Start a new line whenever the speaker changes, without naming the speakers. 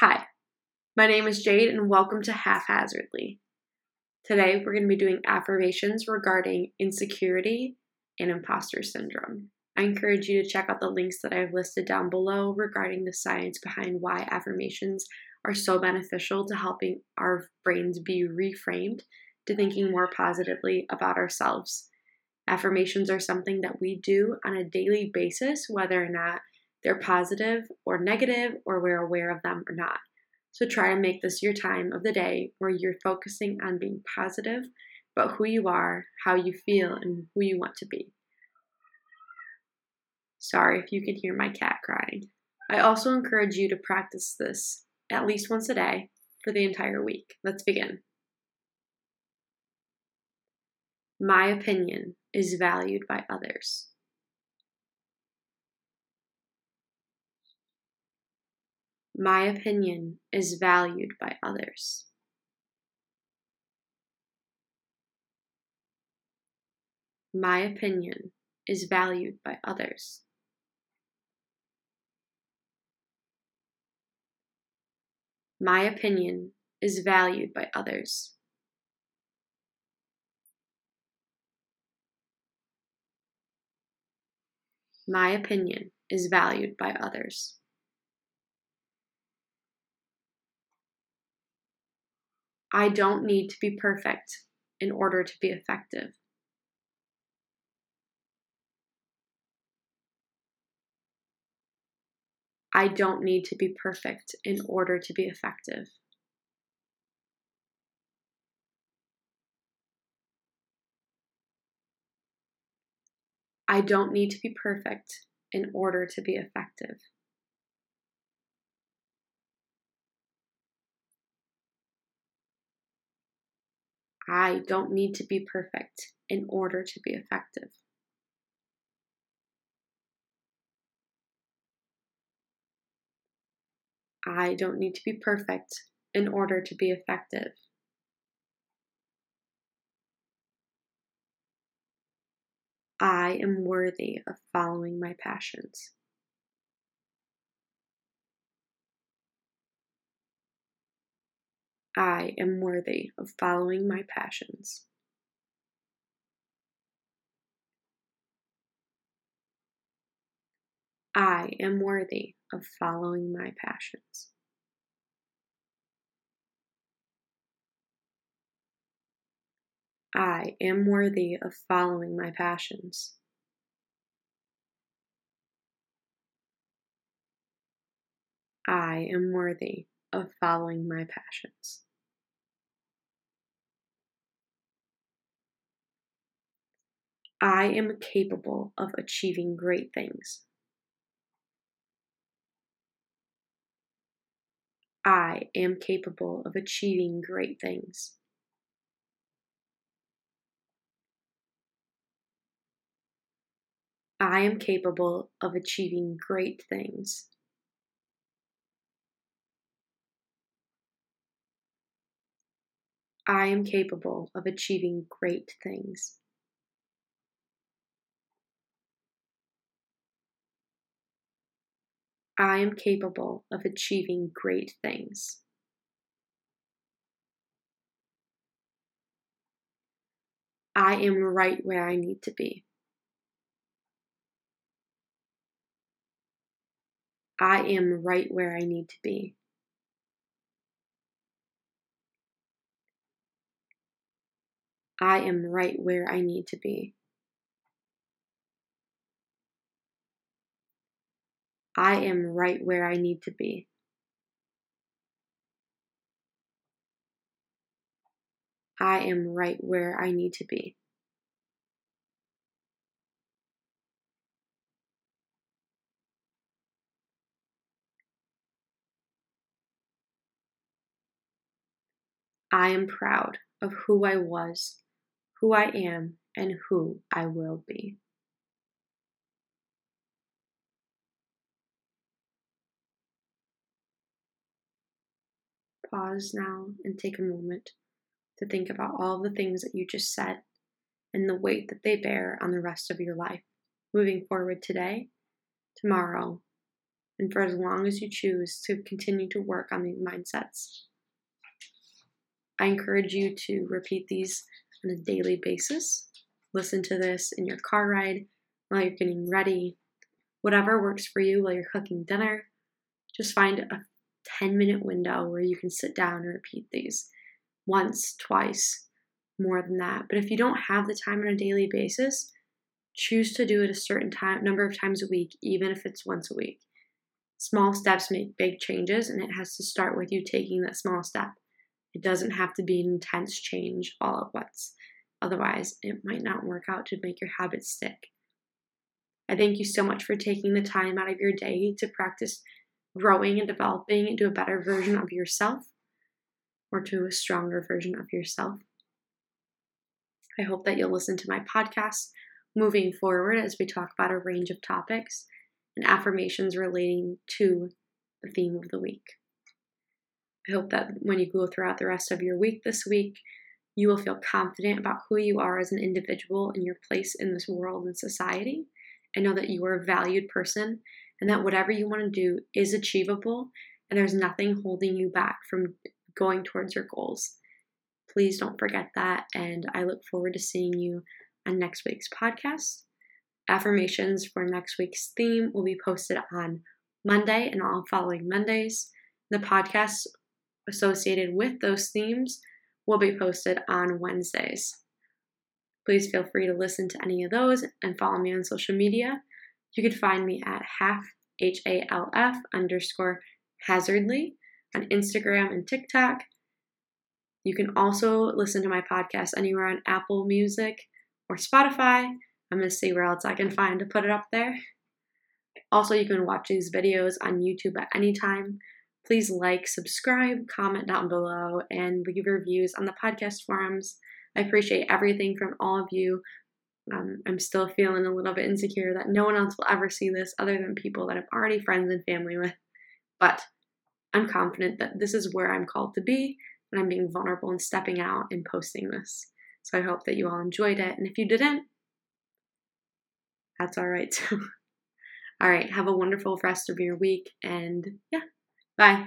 Hi, my name is Jade, and welcome to Haphazardly. Today, we're going to be doing affirmations regarding insecurity and imposter syndrome. I encourage you to check out the links that I've listed down below regarding the science behind why affirmations are so beneficial to helping our brains be reframed to thinking more positively about ourselves. Affirmations are something that we do on a daily basis, whether or not they're positive or negative, or we're aware of them or not. So try to make this your time of the day where you're focusing on being positive about who you are, how you feel, and who you want to be. Sorry if you can hear my cat crying. I also encourage you to practice this at least once a day for the entire week. Let's begin. My opinion is valued by others. My opinion is valued by others. My opinion is valued by others. My opinion is valued by others. My opinion is valued by others. I don't need to be perfect in order to be effective. I don't need to be perfect in order to be effective. I don't need to be perfect in order to be effective. I don't need to be perfect in order to be effective. I don't need to be perfect in order to be effective. I am worthy of following my passions. I am worthy of following my passions. I am worthy of following my passions. I am worthy of following my passions. I am worthy of following my passions. I am capable of achieving great things. I am capable of achieving great things. I am capable of achieving great things. I am capable of achieving great things. I am capable of achieving great things. I am right where I need to be. I am right where I need to be. I am right where I need to be. I am right where I need to be. I am right where I need to be. I am proud of who I was, who I am, and who I will be. Pause now and take a moment to think about all the things that you just said and the weight that they bear on the rest of your life, moving forward today, tomorrow, and for as long as you choose to continue to work on these mindsets. I encourage you to repeat these on a daily basis. Listen to this in your car ride, while you're getting ready, whatever works for you while you're cooking dinner. Just find a 10 minute window where you can sit down and repeat these once, twice, more than that. But if you don't have the time on a daily basis, choose to do it a certain time number of times a week, even if it's once a week. Small steps make big changes, and it has to start with you taking that small step. It doesn't have to be an intense change all at once. Otherwise, it might not work out to make your habits stick. I thank you so much for taking the time out of your day to practice growing and developing into a better version of yourself or to a stronger version of yourself. I hope that you'll listen to my podcast moving forward as we talk about a range of topics and affirmations relating to the theme of the week. I hope that when you go throughout the rest of your week this week, you will feel confident about who you are as an individual and your place in this world and society, and know that you are a valued person and that whatever you want to do is achievable and there's nothing holding you back from going towards your goals. Please don't forget that, and I look forward to seeing you on next week's podcast. Affirmations for next week's theme will be posted on Monday and all following Mondays. The podcasts associated with those themes will be posted on Wednesdays. Please feel free to listen to any of those and follow me on social media. You can find me at half H A L F underscore hazardly on Instagram and TikTok. You can also listen to my podcast anywhere on Apple Music or Spotify. I'm going to see where else I can find to put it up there. Also, you can watch these videos on YouTube at any time. Please like, subscribe, comment down below, and leave reviews on the podcast forums. I appreciate everything from all of you. Um, I'm still feeling a little bit insecure that no one else will ever see this other than people that I'm already friends and family with. But I'm confident that this is where I'm called to be, and I'm being vulnerable and stepping out and posting this. So I hope that you all enjoyed it. And if you didn't, that's all right too. all right, have a wonderful rest of your week, and yeah, bye.